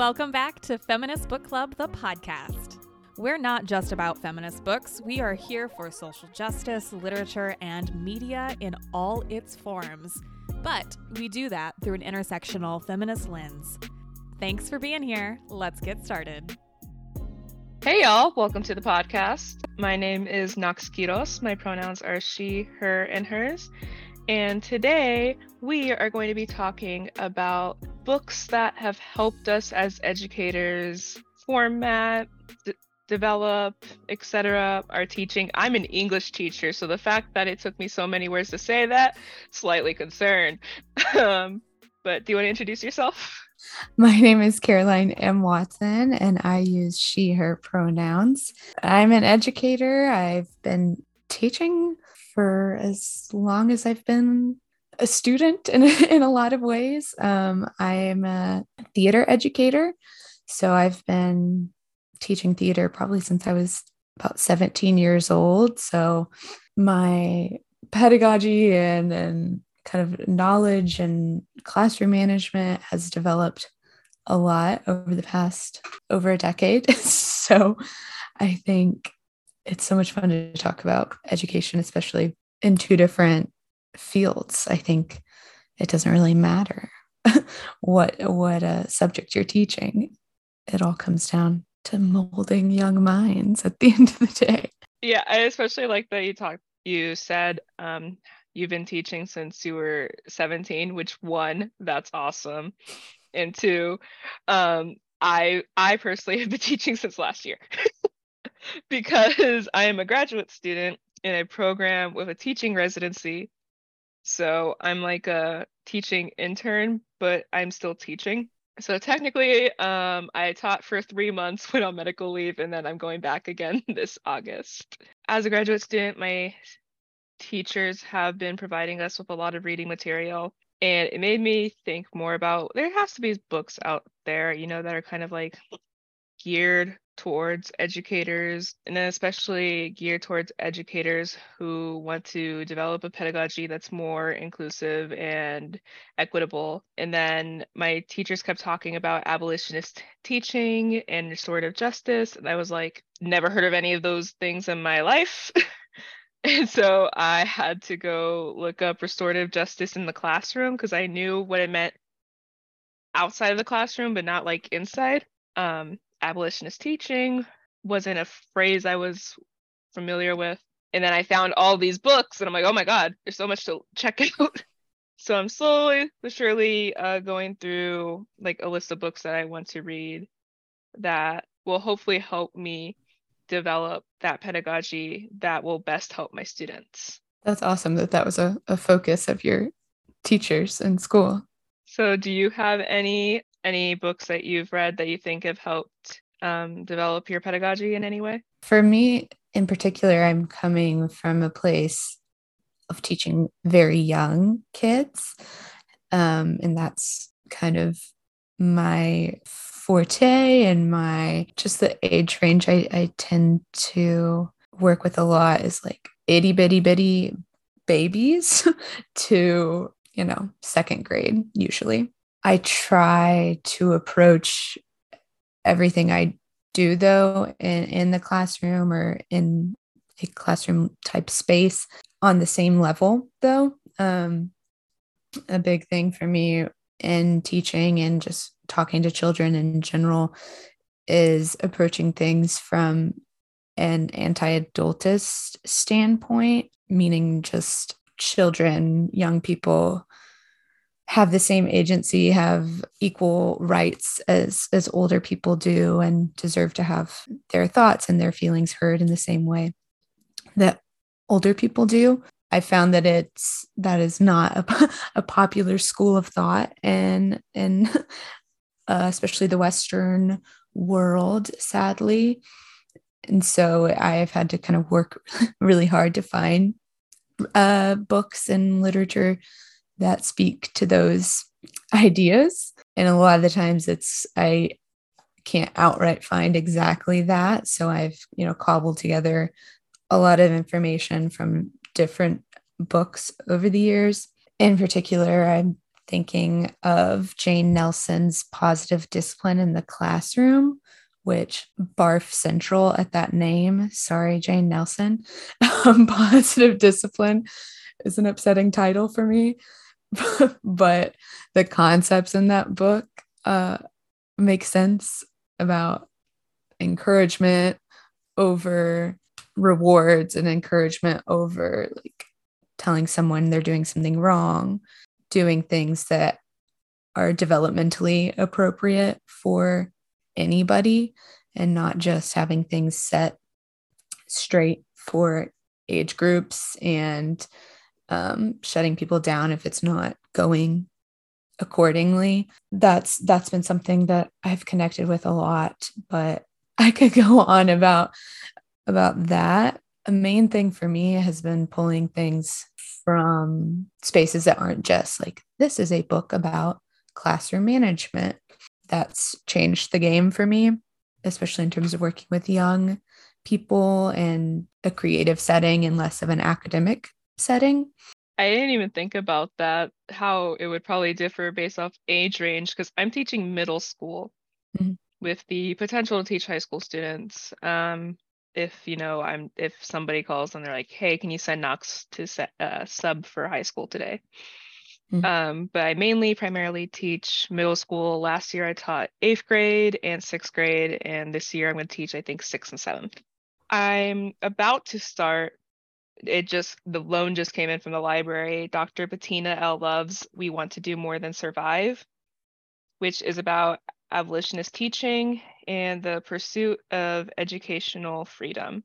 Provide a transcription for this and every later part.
Welcome back to Feminist Book Club, the podcast. We're not just about feminist books, we are here for social justice, literature, and media in all its forms. But we do that through an intersectional feminist lens. Thanks for being here. Let's get started. Hey, y'all. Welcome to the podcast. My name is Nox Quiros. My pronouns are she, her, and hers. And today we are going to be talking about books that have helped us as educators format, d- develop, etc. our teaching. I'm an English teacher, so the fact that it took me so many words to say that, slightly concerned. um, but do you want to introduce yourself? My name is Caroline M. Watson, and I use she, her pronouns. I'm an educator. I've been teaching for as long as I've been a student in, in a lot of ways. Um, I'm a theater educator. So I've been teaching theater probably since I was about 17 years old. So my pedagogy and, and kind of knowledge and classroom management has developed a lot over the past over a decade. so I think it's so much fun to talk about education, especially in two different fields. I think it doesn't really matter what what a subject you're teaching. It all comes down to molding young minds at the end of the day. Yeah, I especially like that you talked you said um you've been teaching since you were 17, which one, that's awesome. And two, um I I personally have been teaching since last year. because I am a graduate student in a program with a teaching residency. So I'm like a teaching intern, but I'm still teaching. So technically, um, I taught for three months, went on medical leave, and then I'm going back again this August. As a graduate student, my teachers have been providing us with a lot of reading material. And it made me think more about there has to be books out there, you know, that are kind of like geared towards educators and then especially geared towards educators who want to develop a pedagogy that's more inclusive and equitable. And then my teachers kept talking about abolitionist teaching and restorative justice and i was like never heard of any of those things in my life. And so i had to go look up restorative justice in the classroom because i knew what it meant outside of the classroom but not like inside. Um abolitionist teaching wasn't a phrase I was familiar with. And then I found all these books and I'm like, oh my God, there's so much to check out. so I'm slowly but surely uh, going through like a list of books that I want to read that will hopefully help me develop that pedagogy that will best help my students. That's awesome that that was a, a focus of your teachers in school. So, do you have any any books that you've read that you think have helped um, develop your pedagogy in any way? For me, in particular, I'm coming from a place of teaching very young kids. Um, and that's kind of my forte and my just the age range I, I tend to work with a lot is like itty bitty bitty babies to, you know, second grade usually. I try to approach everything I do though in, in the classroom or in a classroom type space on the same level though. Um, a big thing for me in teaching and just talking to children in general is approaching things from an anti-adultist standpoint, meaning just children, young people have the same agency, have equal rights as as older people do and deserve to have their thoughts and their feelings heard in the same way that older people do. I found that it's that is not a, a popular school of thought and and uh, especially the western world sadly. And so I've had to kind of work really hard to find uh, books and literature that speak to those ideas. And a lot of the times it's, I can't outright find exactly that. So I've, you know, cobbled together a lot of information from different books over the years. In particular, I'm thinking of Jane Nelsen's positive discipline in the classroom, which barf central at that name. Sorry, Jane Nelsen. Um, positive discipline is an upsetting title for me, but the concepts in that book uh, make sense about encouragement over rewards and encouragement over like telling someone they're doing something wrong, doing things that are developmentally appropriate for anybody and not just having things set straight for age groups and um, shutting people down if it's not going accordingly. That's that's been something that i've connected with a lot but i could go on about about that. A main thing for me has been pulling things from spaces that aren't just like this is a book about classroom management. That's changed the game for me especially in terms of working with young people and a creative setting and less of an academic setting I didn't even think about that, how it would probably differ based off age range, because I'm teaching middle school Mhm. with the potential to teach high school students. Um, if you know, I'm if somebody calls and they're like, "Hey, can you send Nox to set, uh, sub for high school today?" Mhm. Um, but I mainly primarily teach middle school. Last year I taught eighth grade and sixth grade, and this year I'm going to teach I think sixth and seventh. I'm about to start it just the loan just came in from the library. Dr. Bettina L. Love's We Want to Do More Than Survive, which is about abolitionist teaching and the pursuit of educational freedom.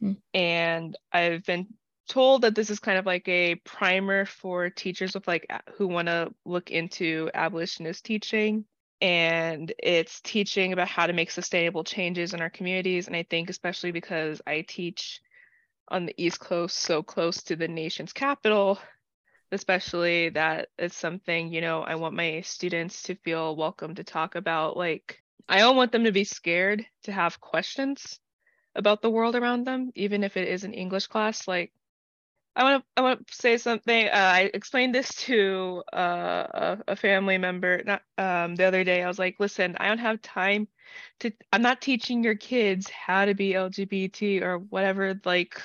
Hmm. And I've been told that this is kind of like a primer for teachers with like who want to look into abolitionist teaching and it's teaching about how to make sustainable changes in our communities and i think especially because i teach on the East Coast, so close to the nation's capital, especially that it's something, you know, I want my students to feel welcome to talk about. Like, I don't want them to be scared to have questions about the world around them, even if it is an English class. Like, I want to I want to say something. Uh, I explained this to uh, a, a family member not um, the other day. I was like, "Listen, I don't have time to. I'm not teaching your kids how to be LGBT or whatever. Like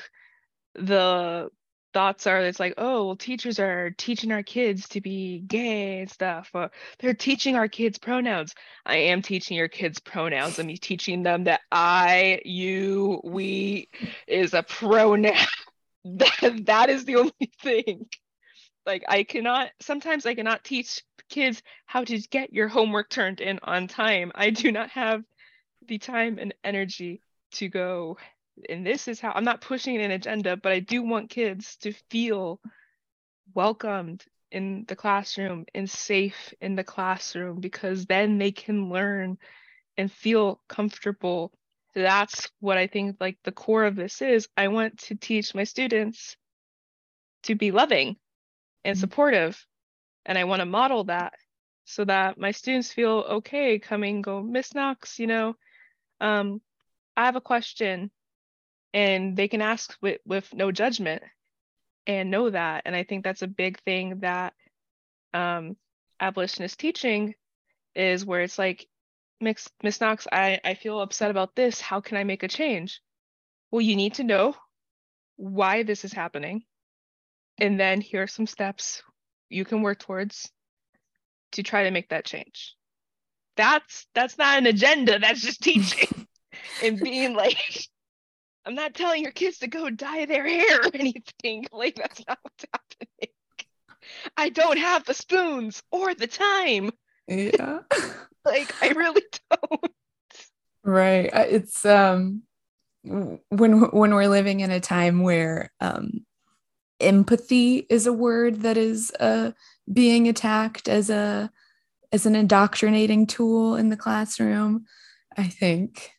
the thoughts are. It's like, oh, well, teachers are teaching our kids to be gay and stuff. Or they're teaching our kids pronouns. I am teaching your kids pronouns. I'm teaching them that I, you, we is a pronoun that that is the only thing like i cannot sometimes i cannot teach kids how to get your homework turned in on time i do not have the time and energy to go and this is how i'm not pushing an agenda but i do want kids to feel welcomed in the classroom and safe in the classroom because then they can learn and feel comfortable that's what I think like the core of this is. I want to teach my students to be loving and Mhm. supportive. And I want to model that so that my students feel okay coming go, Miss Nox, you know, um, I have a question and they can ask with, with no judgment and know that. And I think that's a big thing that um, abolitionist teaching is where it's like Miss Miss Nox, I, I feel upset about this. How can I make a change? Well, you need to know why this is happening. And then here are some steps you can work towards to try to make that change. That's that's not an agenda, that's just teaching and being like I'm not telling your kids to go dye their hair or anything. Like that's not what's happening. I don't have the spoons or the time. yeah Like I really don't. right it's um when when we're living in a time where um empathy is a word that is uh being attacked as a as an indoctrinating tool in the classroom i think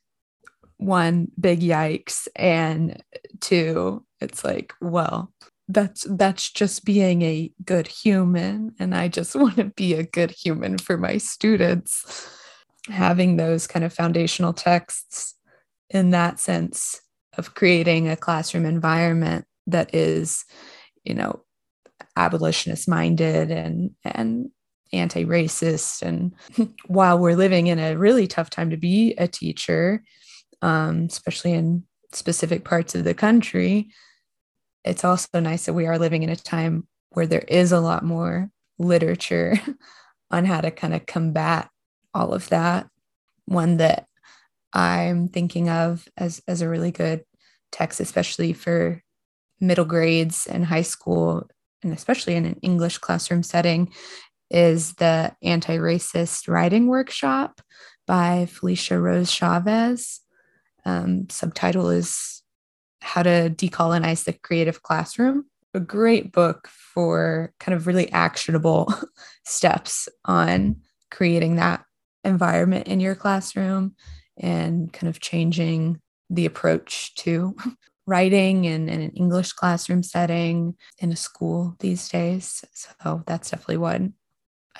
one big yikes and two it's like well that's that's just being a good human and i just want to be a good human for my students having those kind of foundational texts in that sense of creating a classroom environment that is you know abolitionist minded and and anti racist. And while we're living in a really tough time to be a teacher, um, especially in specific parts of the country, it's also nice that we are living in a time where there is a lot more literature on how to kind of combat all of that. One that I'm thinking of as, as a really good text, especially for middle grades and high school, and especially in an English classroom setting, is the Anti Racist Writing Workshop by Felicia Rose Chavez. Um, subtitle is How to Decolonize the Creative Classroom. A great book for kind of really actionable steps on creating that environment in your classroom and kind of changing the approach to writing in, in an English classroom setting in a school these days. So that's definitely one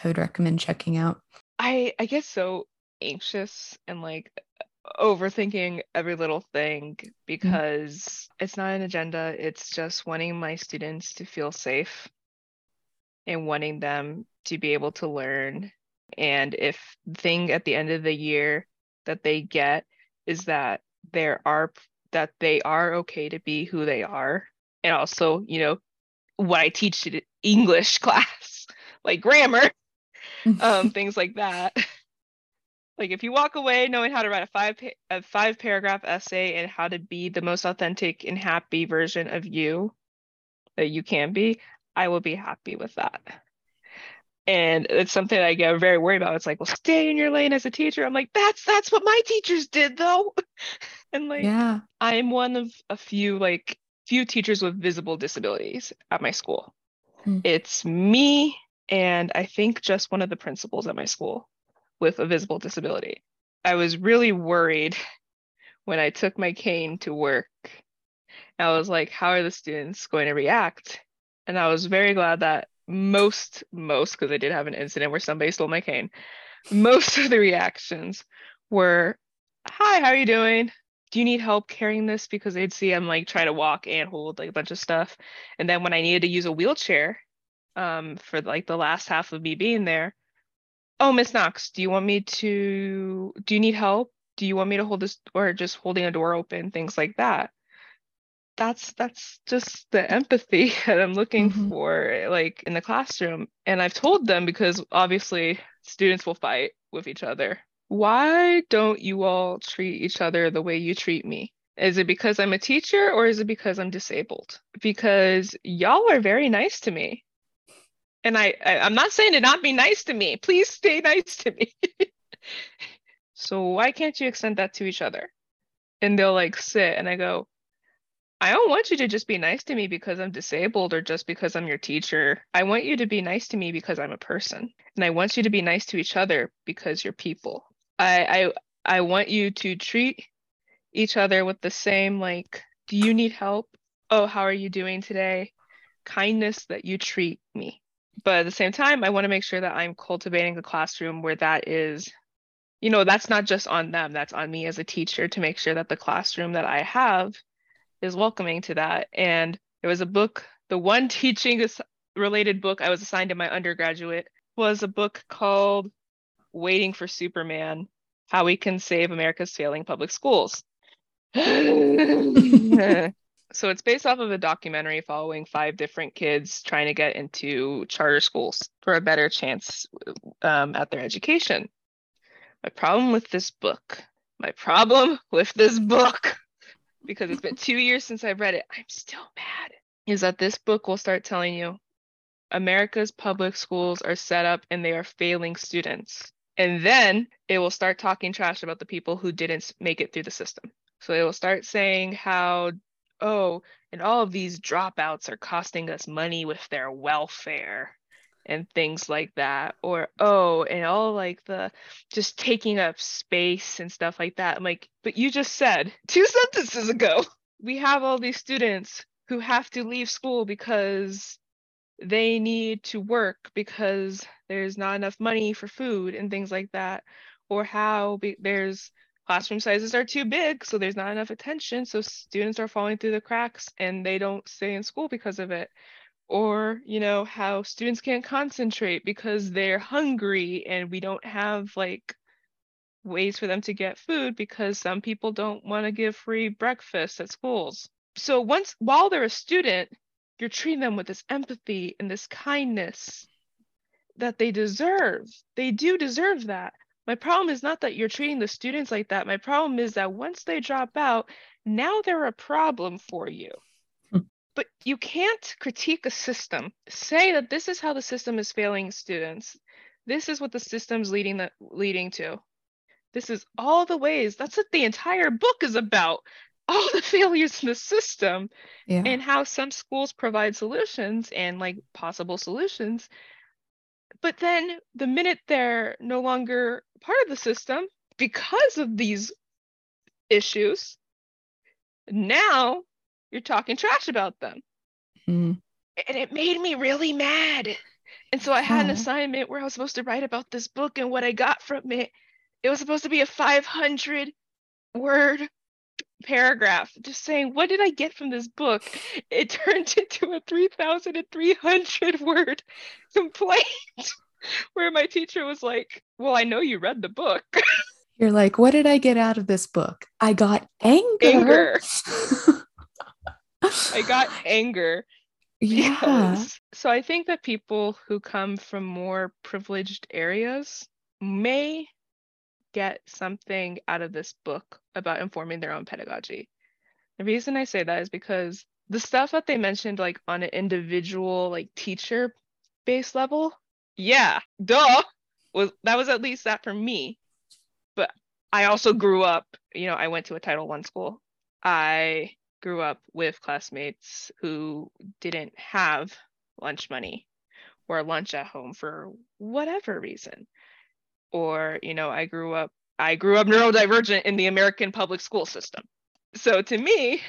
I would recommend checking out. I I get so anxious and like overthinking every little thing mm-hmm. because mm-hmm. it's not an agenda. It's just wanting my students to feel safe and wanting them to be able to learn. And if thing at the end of the year that they get is that there are that they are okay to be who they are and also you know what i teach in english class like grammar um, things like that like if you walk away knowing how to write a five a five paragraph essay and how to be the most authentic and happy version of you that you can be i will be happy with that and it's something I get very worried about. It's like, well, stay in your lane as a teacher. I'm like, that's that's what my teachers did though. and like yeah. I'm one of a few like few teachers with visible disabilities at my school. Hmm. It's me and I think just one of the principals at my school with a visible disability. I was really worried when I took my cane to work. I was like, how are the students going to react? And I was very glad that most most because I did have an incident where somebody stole my cane. Most of the reactions were, "Hi, how are you doing? Do you need help carrying this?" Because they'd see I'm like trying to walk and hold like a bunch of stuff. And then when I needed to use a wheelchair, um, for like the last half of me being there, oh, Miss Nox, do you want me to? Do you need help? Do you want me to hold this or just holding a door open? Things like that that's that's just the empathy that I'm looking mm-hmm. for like in the classroom and I've told them because obviously students will fight with each other why don't you all treat each other the way you treat me is it because I'm a teacher or is it because I'm disabled because y'all are very nice to me and I, I I'm not saying to not be nice to me please stay nice to me so why can't you extend that to each other and they'll like sit and I go I don't want you to just be nice to me because I'm disabled or just because I'm your teacher. I want you to be nice to me because I'm a person. And I want you to be nice to each other because you're people. I I I want you to treat each other with the same like, do you need help? Oh, how are you doing today? Kindness that you treat me. But at the same time, I want to make sure that I'm cultivating a classroom where that is you know, that's not just on them, that's on me as a teacher to make sure that the classroom that I have is welcoming to that. And there was a book, the one teaching related book I was assigned in my undergraduate was a book called Waiting for Superman How We Can Save America's Failing Public Schools. so it's based off of a documentary following five different kids trying to get into charter schools for a better chance um, at their education. My problem with this book, my problem with this book because it's been two years since I've read it. I'm still mad. Is that this book will start telling you America's public schools are set up and they are failing students. And then it will start talking trash about the people who didn't make it through the system. So it will start saying how, oh, and all of these dropouts are costing us money with their welfare and things like that or oh and all like the just taking up space and stuff like that. I'm like but you just said two sentences ago we have all these students who have to leave school because they need to work because there's not enough money for food and things like that or how be- there's classroom sizes are too big so there's not enough attention so students are falling through the cracks and they don't stay in school because of it. Or you know how students can't concentrate because they're hungry and we don't have like ways for them to get food because some people don't want to give free breakfast at schools. So once while they're a student you're treating them with this empathy and this kindness that they deserve. They do deserve that my problem is not that you're treating the students like that. My problem is that once they drop out now they're a problem for you. Hmm. But you can't critique a system. Say that this is how the system is failing students. This is what the system's leading the leading to. This is all the ways. That's what the entire book is about. All the failures in the system yeah. and how some schools provide solutions and like possible solutions. But then the minute they're no longer part of the system because of these issues now you're talking trash about them. Mm. And it made me really mad. And so I had an assignment where I was supposed to write about this book and what I got from it. It was supposed to be a 500 word paragraph just saying, What did I get from this book? It turned into a 3,300 word complaint where my teacher was like, Well, I know you read the book. You're like, What did I get out of this book? I got anger. Anger. I got anger. Yeah. Yes. So I think that people who come from more privileged areas may get something out of this book about informing their own pedagogy. The reason I say that is because the stuff that they mentioned like on an individual like teacher based level, yeah, duh, was that was at least that for me. But I also grew up, you know, I went to a Title One school. I grew up with classmates who didn't have lunch money or lunch at home for whatever reason or you know i grew up i grew up neurodivergent in the american public school system so to me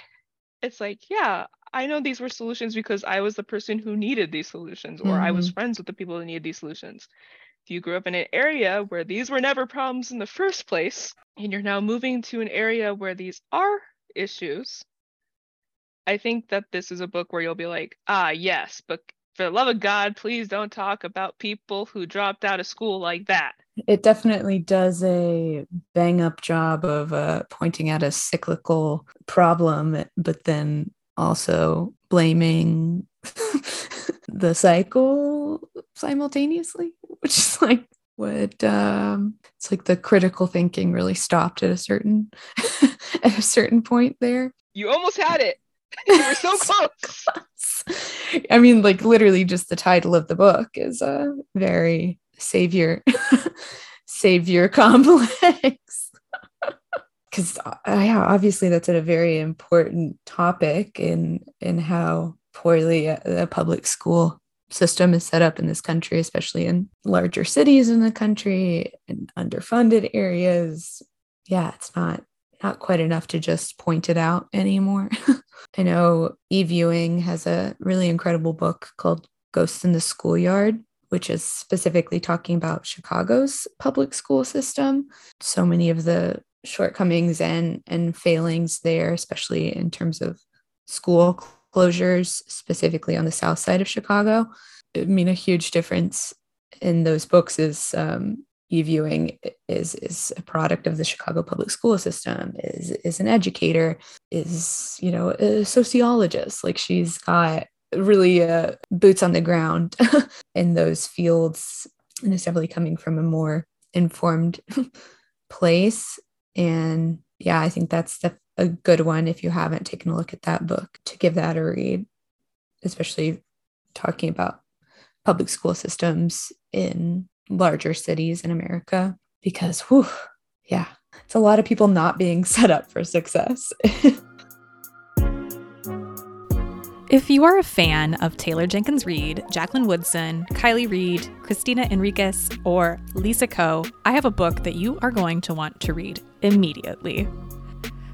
it's like yeah i know these were solutions because i was the person who needed these solutions or mm-hmm. i was mm-hmm. friends with the people who needed these solutions if you grew up in an area where these were never problems in the first place and you're now moving to an area where these are issues I think that this is a book where you'll be like, ah, yes, but for the love of God, please don't talk about people who dropped out of school like that. It definitely does a bang up job of uh, pointing out a cyclical problem, but then also blaming the cycle simultaneously, which is like what um, it's like the critical thinking really stopped at a certain at a certain point there. You almost had it. you were so close. I mean, like literally, just the title of the book is a very savior, savior complex. Because uh, yeah, obviously that's a very important topic in in how poorly the public school system is set up in this country, especially in larger cities in the country and underfunded areas. Yeah, it's not not quite enough to just point it out anymore. I know Eve Ewing has a really incredible book called Ghosts in the Schoolyard, which is specifically talking about Chicago's public school system. So many of the shortcomings and, and failings there, especially in terms of school closures, specifically on the south side of Chicago. I mean, a huge difference in those books is um, Eve Ewing is is a product of the Chicago public school system, is is an educator, is you know a sociologist. Like she's got really uh, boots on the ground in those fields, and is definitely coming from a more informed place. And yeah, I think that's the, a good one if you haven't taken a look at that book to give that a read, especially talking about public school systems in larger cities in America because, whew, yeah, it's a lot of people not being set up for success. If you are a fan of Taylor Jenkins Reid, Jacqueline Woodson, Kiley Reid, Cristina Henríquez, or Lisa Ko, I have a book that you are going to want to read immediately.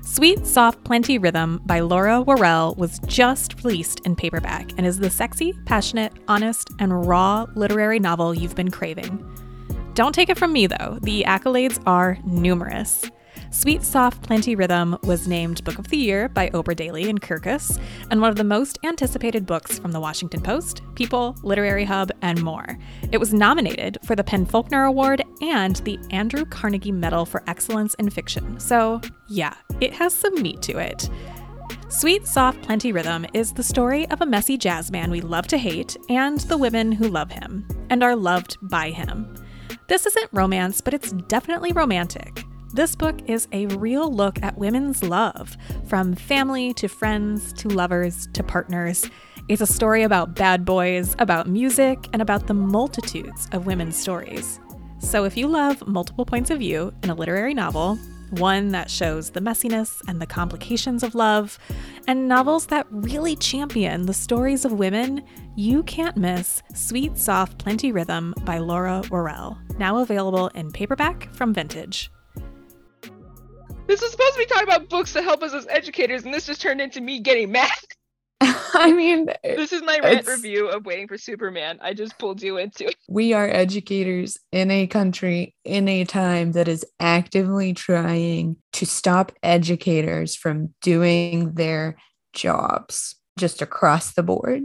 Sweet, Soft, Plenty Rhythm by Laura Warrell was just released in paperback and is the sexy, passionate, honest, and raw literary novel you've been craving. Don't take it from me, though, the accolades are numerous. Sweet Soft Plenty Rhythm was named Book of the Year by Oprah Daily and Kirkus, and one of the most anticipated books from the Washington Post, People, Literary Hub, and more. It was nominated for the PEN Faulkner Award and the Andrew Carnegie Medal for Excellence in Fiction. So, yeah, it has some meat to it. Sweet, Soft, Plenty Rhythm is the story of a messy jazz man we love to hate and the women who love him and are loved by him. This isn't romance, but it's definitely romantic. This book is a real look at women's love, from family to friends to lovers to partners. It's a story about bad boys, about music, and about the multitudes of women's stories. So if you love multiple points of view in a literary novel, one that shows the messiness and the complications of love, and novels that really champion the stories of women, you can't miss Sweet, Soft, Plenty Rhythm by Laura Warrell, now available in paperback from Vintage. This is supposed to be talking about books to help us as educators, and this just turned into me getting mad. I mean, this is my rant review of Waiting for Superman. I just pulled you into it. We are educators in a country in a time that is actively trying to stop educators from doing their jobs just across the board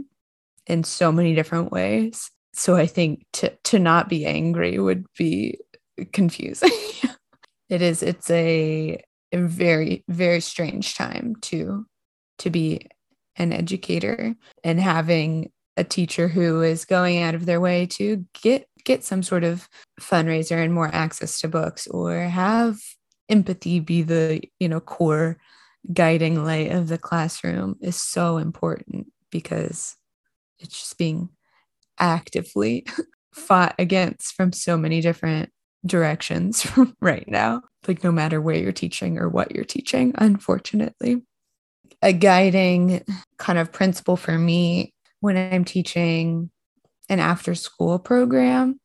in so many different ways. So I think to to not be angry would be confusing. it is it's a, a very very strange time to to be an educator and having a teacher who is going out of their way to get get some sort of fundraiser and more access to books or have empathy be the you know core guiding light of the classroom is so important because it's just being actively fought against from so many different directions right now like no matter where you're teaching or what you're teaching unfortunately a guiding kind of principle for me when I'm teaching an after school program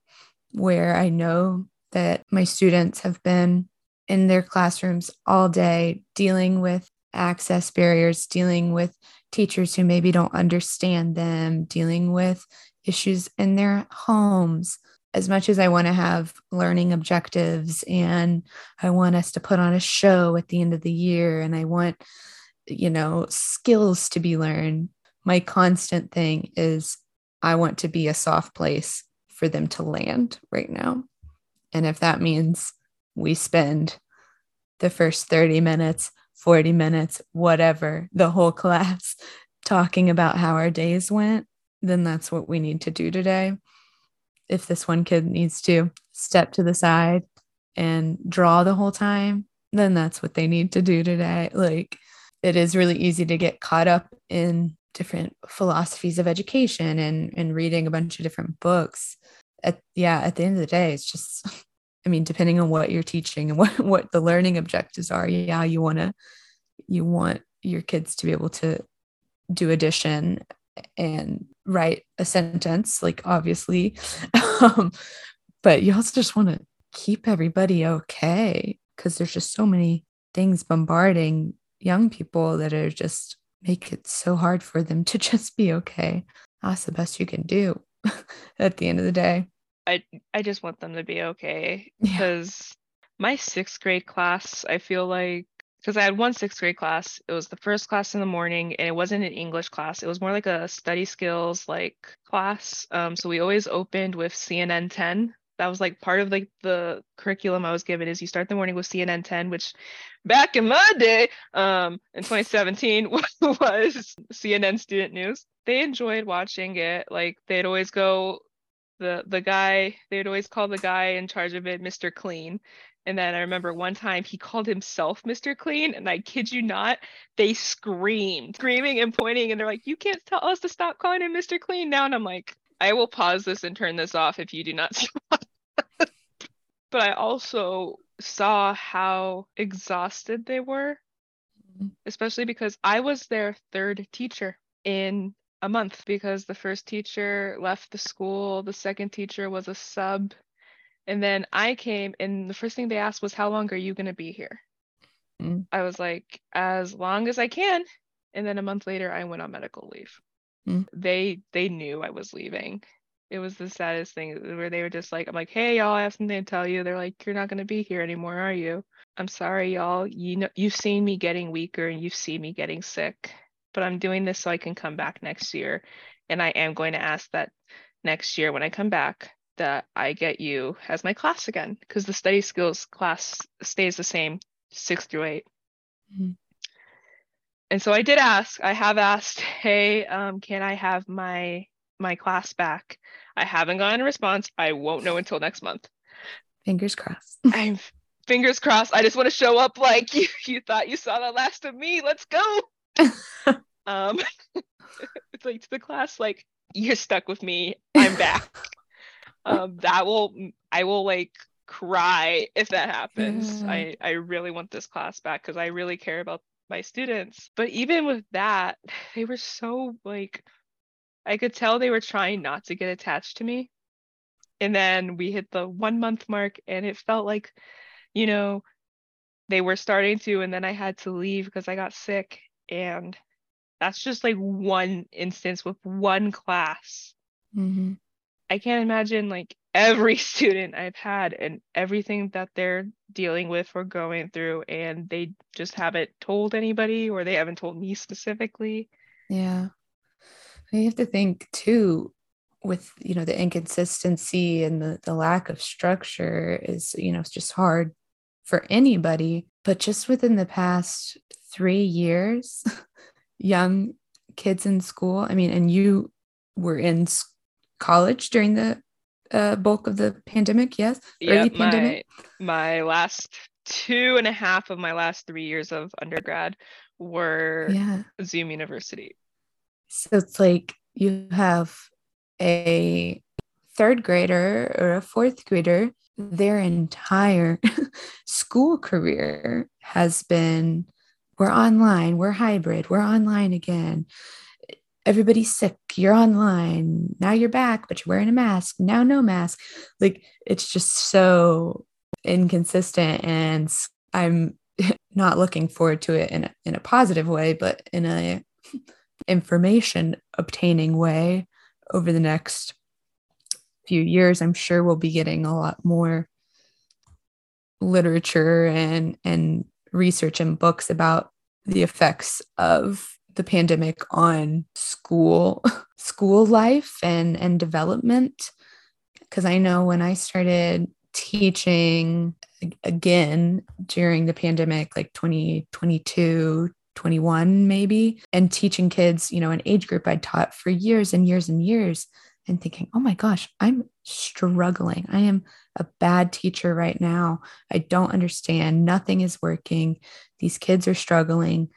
where I know that my students have been in their classrooms all day dealing with access barriers, dealing with teachers who maybe don't understand them, dealing with issues in their homes. As much as I want to have learning objectives and I want us to put on a show at the end of the year and I want you know, skills to be learned. My constant thing is I want to be a soft place for them to land right now. And if that means we spend the first 30 minutes, 40 minutes, whatever, the whole class talking about how our days went, then that's what we need to do today. If this one kid needs to step to the side and draw the whole time, then that's what they need to do today. Like, it is really easy to get caught up in different philosophies of education and and reading a bunch of different books at yeah at the end of the day it's just i mean depending on what you're teaching and what what the learning objectives are yeah you want to you want your kids to be able to do addition and write a sentence like obviously um, but you also just want to keep everybody okay because there's just so many things bombarding young people that are just make it so hard for them to just be okay. That's the best you can do at the end of the day. I I just want them to be okay because yeah. my sixth grade class, I feel like because I had one sixth grade class. It was the first class in the morning, and it wasn't an English class. It was more like a study skills like class. Um, so we always opened with CNN 10 that was like part of like the curriculum I was given is you start the morning with CNN 10, which back in my day, um, in 2017 was CNN Student News. They enjoyed watching it. Like they'd always go, the the guy they'd always call the guy in charge of it Mr. Clean. And then I remember one time he called himself Mr. Clean, and I kid you not, they screamed, screaming and pointing, and they're like, "You can't tell us to stop calling him Mr. Clean now." And I'm like, I will pause this and turn this off if you do not stop. but I also saw how exhausted they were, mm-hmm. especially because I was their third teacher in a month because the first teacher left the school, the second teacher was a sub, and then I came and the first thing they asked was how long are you going to be here? Mm. I was like as long as I can. And then a month later I went on medical leave. Mm. They they knew I was leaving. It was the saddest thing where they were just like, I'm like, hey y'all, I have something to tell you. They're like, you're not gonna be here anymore, are you? I'm sorry, y'all. You know, you've seen me getting weaker and you've seen me getting sick, but I'm doing this so I can come back next year. And I am going to ask that next year when I come back that I get you as my class again because the study skills class stays the same, six through 8 mm-hmm. And so I did ask. I have asked, hey, um, can I have my my class back? I haven't gotten a response. I won't know until next month. Fingers crossed. I'm fingers crossed. I just want to show up like you, you thought you saw the last of me. Let's go. um it's like to the class, like, you're stuck with me. I'm back. Um, that will I will like cry if that happens. Yeah. I, I really want this class back because I really care about my students. But even with that, they were so like I could tell they were trying not to get attached to me. And then we hit the one month mark and it felt like you know, they were starting to, and then I had to leave because I got sick. And that's just like one instance with one class. Mm-hmm. I can't imagine like every student I've had and everything that they're dealing with or going through, and they just haven't told anybody or they haven't told me specifically. Yeah. You have to think too with you know the inconsistency and the, the lack of structure is you know it's just hard for anybody. But just within the past three years, young kids in school, I mean, and you were in college during the uh, bulk of the pandemic, yes? Yeah, my, my last two and a half of my last three years of undergrad were yeah. Zoom University. So it's like you have a third grader or a fourth grader their entire school career has been we're online, we're hybrid, we're online again. Everybody's sick, you're online. Now you're back, but you're wearing a mask. Now, no mask. Like it's just so inconsistent. And I'm not looking forward to it in a, in a positive way, but in a information obtaining way over the next few years, I'm sure we'll be getting a lot more literature and and research and books about the effects of the pandemic on school school life and and development because I know when I started teaching again during the pandemic like 2022 21 maybe and teaching kids you know an age group i taught for years and years and years and thinking, oh my gosh, I'm struggling. I am a bad teacher right now. I don't understand. Nothing is working. These kids are struggling.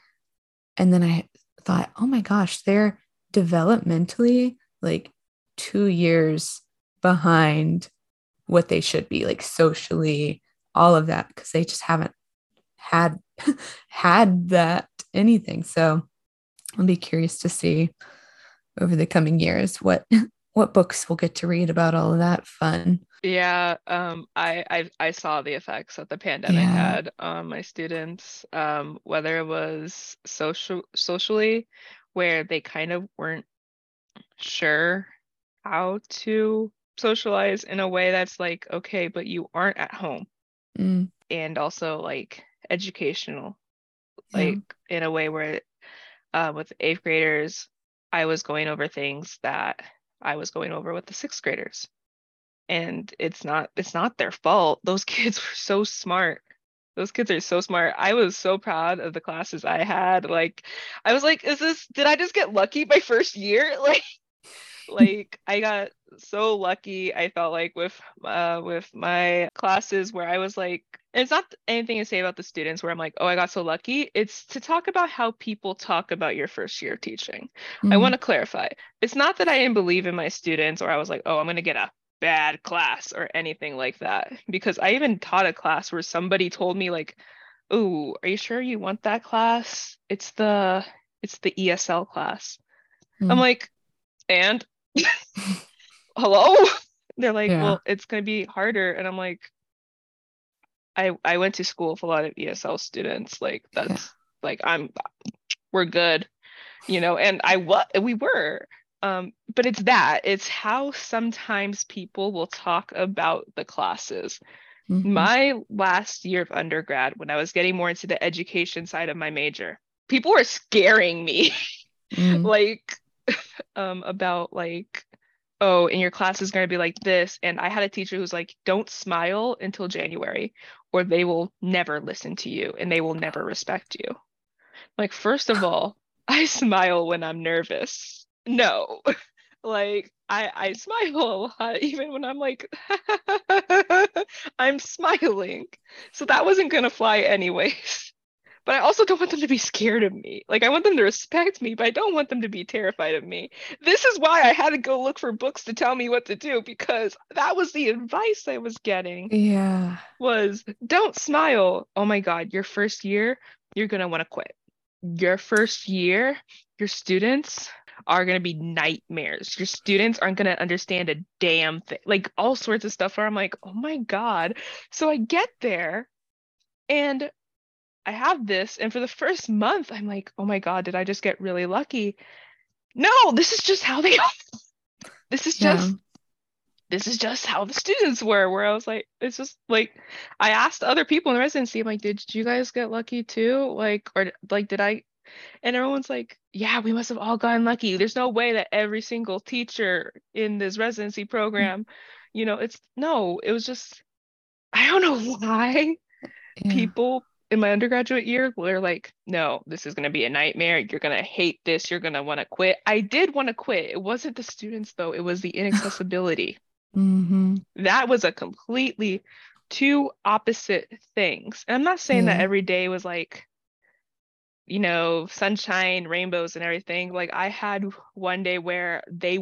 And then I thought, oh my gosh, they're developmentally like two years behind what they should be, like socially, all of that, because they just haven't had had that anything. So I'll be curious to see over the coming years what what books we'll get to read about all of that fun. Yeah, um, I, I I saw the effects that the pandemic yeah. had on my students, um, whether it was social socially, where they kind of weren't sure how to socialize in a way that's like okay, but you aren't at home, mm. and also like educational, like yeah. in a way where, uh, with eighth graders, I was going over things that I was going over with the sixth graders. And it's not it's not their fault. Those kids were so smart. Those kids are so smart. I was so proud of the classes I had. Like I was like, is this did I just get lucky my first year? Like like I got so lucky I felt like with uh with my classes where I was like it's not anything to say about the students where I'm like, oh, I got so lucky. It's to talk about how people talk about your first year teaching. Mm-hmm. I want to clarify. It's not that I didn't believe in my students or I was like, oh, I'm going to get a bad class or anything like that. Because I even taught a class where somebody told me like, oh, are you sure you want that class? It's the it's the ESL class. Mm-hmm. I'm like, and hello? They're like, yeah. well, it's going to be harder. And I'm like, I I went to school with a lot of ESL students. Like that's yeah. like I'm we're good, you know, and I what we were. Um, but it's that it's how sometimes people will talk about the classes Mhm. my last year of undergrad when i was getting more into the education side of my major people were scaring me Mm. like um about like oh and your class is going to be like this. And i had a teacher who's like don't smile until january or they will never listen to you and they will never respect you. Like first of all i smile when i'm nervous. No. Like i i smile a lot even when i'm like i'm smiling. So that wasn't going to fly anyways but I also don't want them to be scared of me. Like I want them to respect me, but I don't want them to be terrified of me. This is why I had to go look for books to tell me what to do because that was the advice I was getting Yeah. was don't smile. Oh my god, your first year, you're going to want to quit. Your first year, your students are going to be nightmares. Your students aren't going to understand a damn thing. Like all sorts of stuff where I'm like, "Oh my god." So I get there and I have this, and for the first month, I'm like, oh my God, did I just get really lucky? No, this is just how they are. This is Yeah. just this is just how the students were. Where I was like, it's just like I asked other people in the residency, I'm like, did you guys get lucky too? Like, or like did I and everyone's like, yeah, we must have all gotten lucky. There's no way that every single teacher in this residency program, you know, it's no, it was just I don't know why Yeah. people in my undergraduate year were like, no, this is going to be a nightmare. You're going to hate this. You're going to want to quit. I did want to quit. It wasn't the students, though, it was the inaccessibility. Mhm. that was a completely two opposite things. And I'm not saying that every day was like, you know, sunshine, rainbows, and everything. Like I had one day where they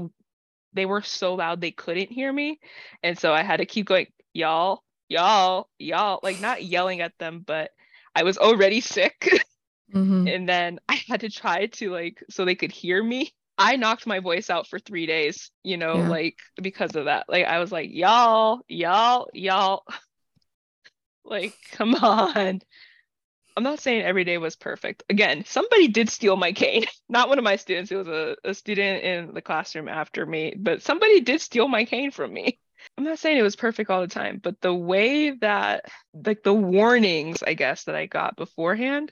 they were so loud they couldn't hear me. And so I had to keep going, y'all, y'all, y'all, like not yelling at them, but I was already sick. Mhm. and then I had to try to like so they could hear me. I knocked my voice out for three days, you know, Yeah. like because of that. Like I was like, y'all, y'all, y'all. like, come on. I'm not saying every day was perfect. Again, somebody did steal my cane. Not one of my students. It was a, a student in the classroom after me, but somebody did steal my cane from me. I'm not saying it was perfect all the time, but the way that, like, the warnings, I guess, that I got beforehand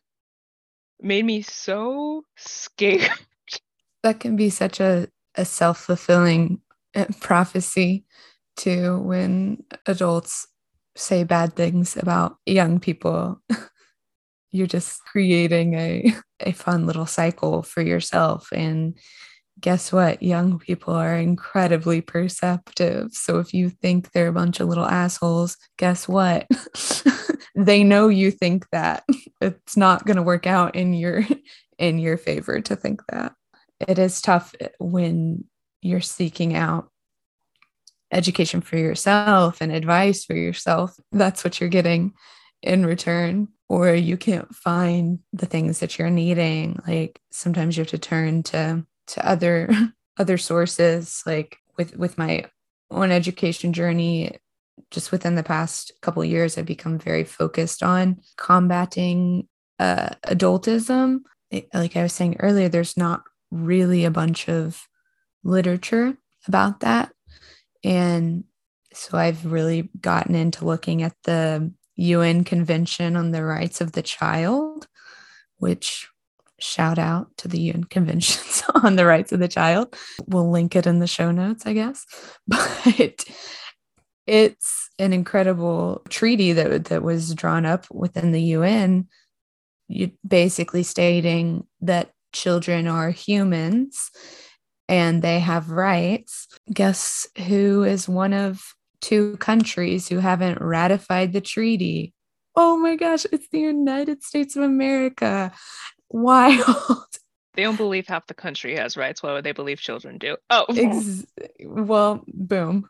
made me so scared. that can be such a, a self-fulfilling uh, prophecy too when adults say bad things about young people you're just creating a, a fun little cycle for yourself and guess what? Young people are incredibly perceptive. So if you think they're a bunch of little assholes guess what? They know you think that. It's not going to work out in your in your favor to think that. It is tough when you're seeking out education for yourself and advice for yourself. That's what you're getting in return, or you can't find the things that you're needing. Like sometimes you have to turn to to other other sources. Like with with my own education journey, just within the past couple years, I've become very focused on combating uh, adultism. It- like I was saying earlier, there's not really a bunch of literature about that. And so I've really gotten into looking at the UN Convention on the Rights of the Child, which shout out to the UN conventions on the rights of the child. We'll link it in the show notes, I guess. But it's an incredible treaty that, that was drawn up within the UN, basically stating that children are humans and they have rights. Guess who is one of two countries who haven't ratified the treaty? Oh my gosh, it's the United States of America. Wild. They don't believe half the country has rights. Why would they believe children do? Oh, Ex- well, boom.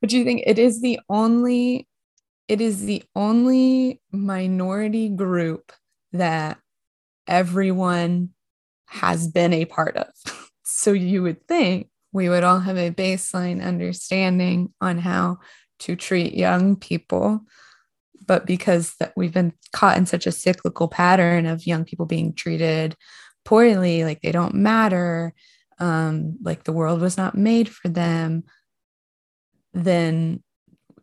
But do you think it is the only it is the only minority group that everyone has been a part of. So you would think we would all have a baseline understanding on how to treat young people. But because that we've been caught in such a cyclical pattern of young people being treated poorly, like they don't matter, um, like the world was not made for them, then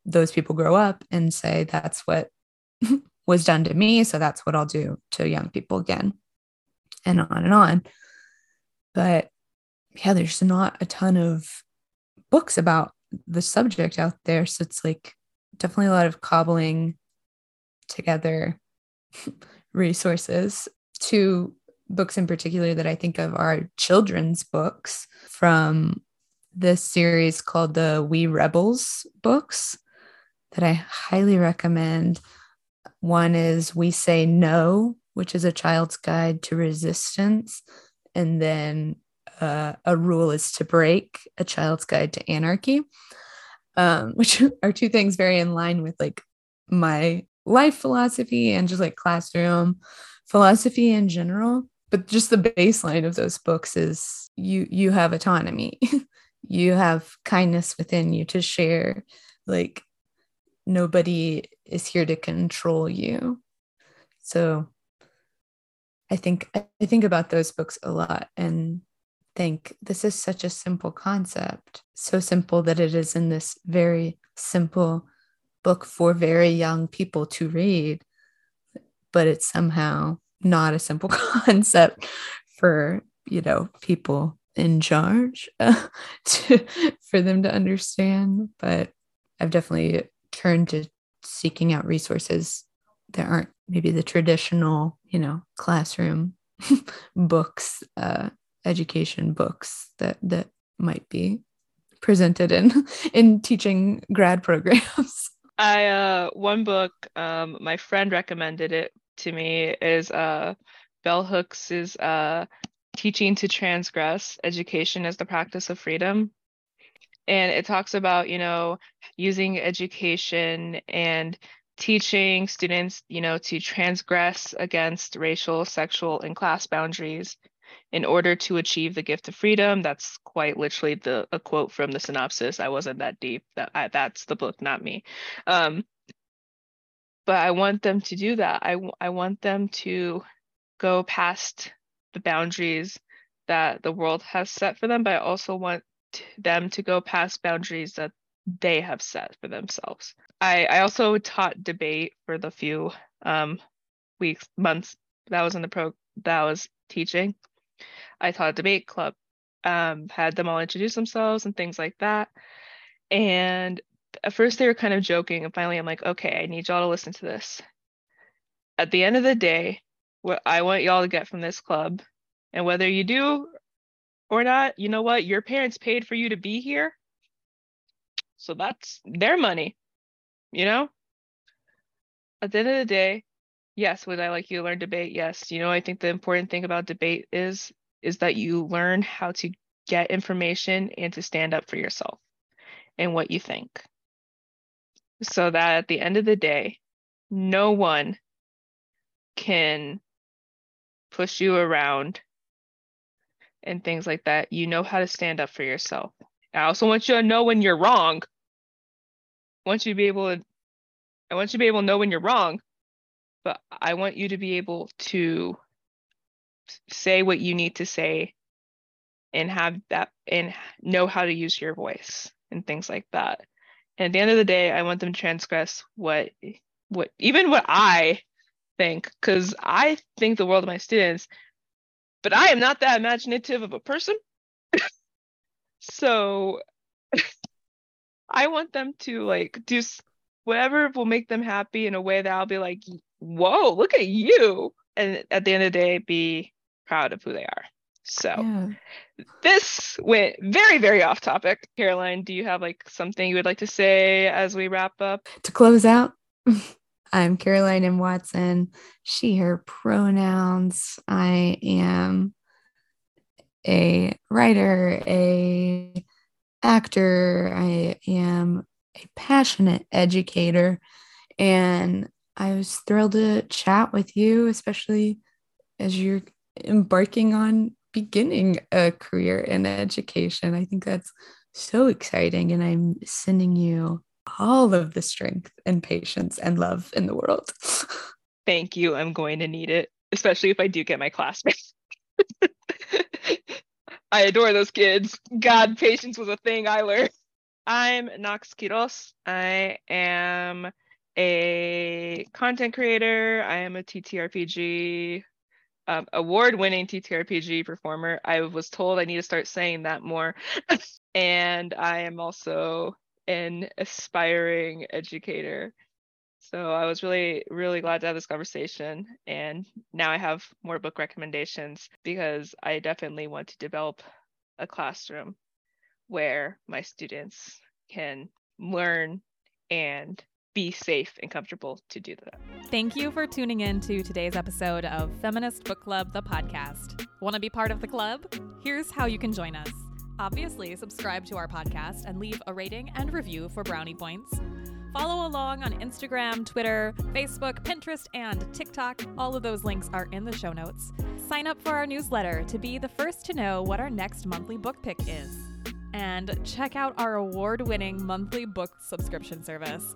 those people grow up and say that's what was done to me so that's what i'll do to young people again and on and on. But yeah there's not a ton of books about the subject out there so it's like definitely a lot of cobbling together resources two books in particular that i think of are children's books from this series called the we rebels books that i highly recommend one is We Say No, which is a child's guide to resistance. And then uh, A Rule is to Break, a child's guide to anarchy, um, which are two things very in line with like my life philosophy and just like classroom philosophy in general. But just the baseline of those books is you you have autonomy. you have kindness within you to share like nobody is here to control you. So I think I think about those books a lot and think this is such a simple concept. So simple that it is in this very simple book for very young people to read, but it's somehow not a simple concept for, you know, people in charge uh, to, for them to understand. But I've definitely turned to seeking out resources that aren't maybe the traditional, you know, classroom books, uh, education books that that might be presented in in teaching grad programs. I uh one book um my friend recommended it to me is uh Bell Hooks's uh Teaching to Transgress Education as the Practice of Freedom. And it talks about you know using education and teaching students you know to transgress against racial sexual and class boundaries in order to achieve the gift of freedom that's quite literally the a quote from the synopsis i wasn't that deep that I, that's the book not me um, but i want them to do that I, I want them to go past the boundaries that the world has set for them but i also want them to go past boundaries that they have set for themselves. I, I also taught debate for the few um, weeks, months that was in the pro that I was teaching. I taught a debate club, um, had them all introduce themselves and things like that. And at first they were kind of joking, and finally I'm like, okay, I need y'all to listen to this. At the end of the day, what I want y'all to get from this club, and whether you do or not, you know what? Your parents paid for you to be here. So that's their money, you know? At the end of the day, yes, would I like you to learn debate? Yes. You know, I think the important thing about debate is is that you learn how to get information and to stand up for yourself and what you think. So that at the end of the day, no one can push you around and things like that, you know how to stand up for yourself. I also want you to know when you're wrong. I want you to be able to I want you to be able to know when you're wrong, but I want you to be able to say what you need to say and have that and know how to use your voice and things like that. And at the end of the day, I want them to transgress what what even what I think, because I think the world of my students, but I am not that imaginative of a person. so I want them to like do whatever will make them happy in a way that I'll be like, whoa, look at you. And at the end of the day, be proud of who they are. So yeah. this went very, very off topic. Caroline, do you have like something you would like to say as we wrap up? To close out. I'm Caroline M. Watson, she, her pronouns. I am a writer, a actor, I am a passionate educator, and I was thrilled to chat with you, especially as you're embarking on beginning a career in education. I think that's so exciting, and I'm sending you all of the strength and patience and love in the world. Thank you. I'm going to need it, especially if I do get my classmates. I adore those kids. God, patience was a thing I learned. I'm Nox Quiros. I am a content creator. I am a TTRPG um, award-winning TTRPG performer. I was told I need to start saying that more. and I am also an aspiring educator. So I was really, really glad to have this conversation. And now I have more book recommendations because I definitely want to develop a classroom where my students can learn and be safe and comfortable to do that. Thank you for tuning in to today's episode of Feminist Book Club, the podcast. Want to be part of the club? Here's how you can join us. Obviously, subscribe to our podcast and leave a rating and review for brownie points. Follow along on Instagram, Twitter, Facebook, Pinterest, and TikTok. All of those links are in the show notes. Sign up for our newsletter to be the first to know what our next monthly book pick is. And check out our award winning monthly book subscription service.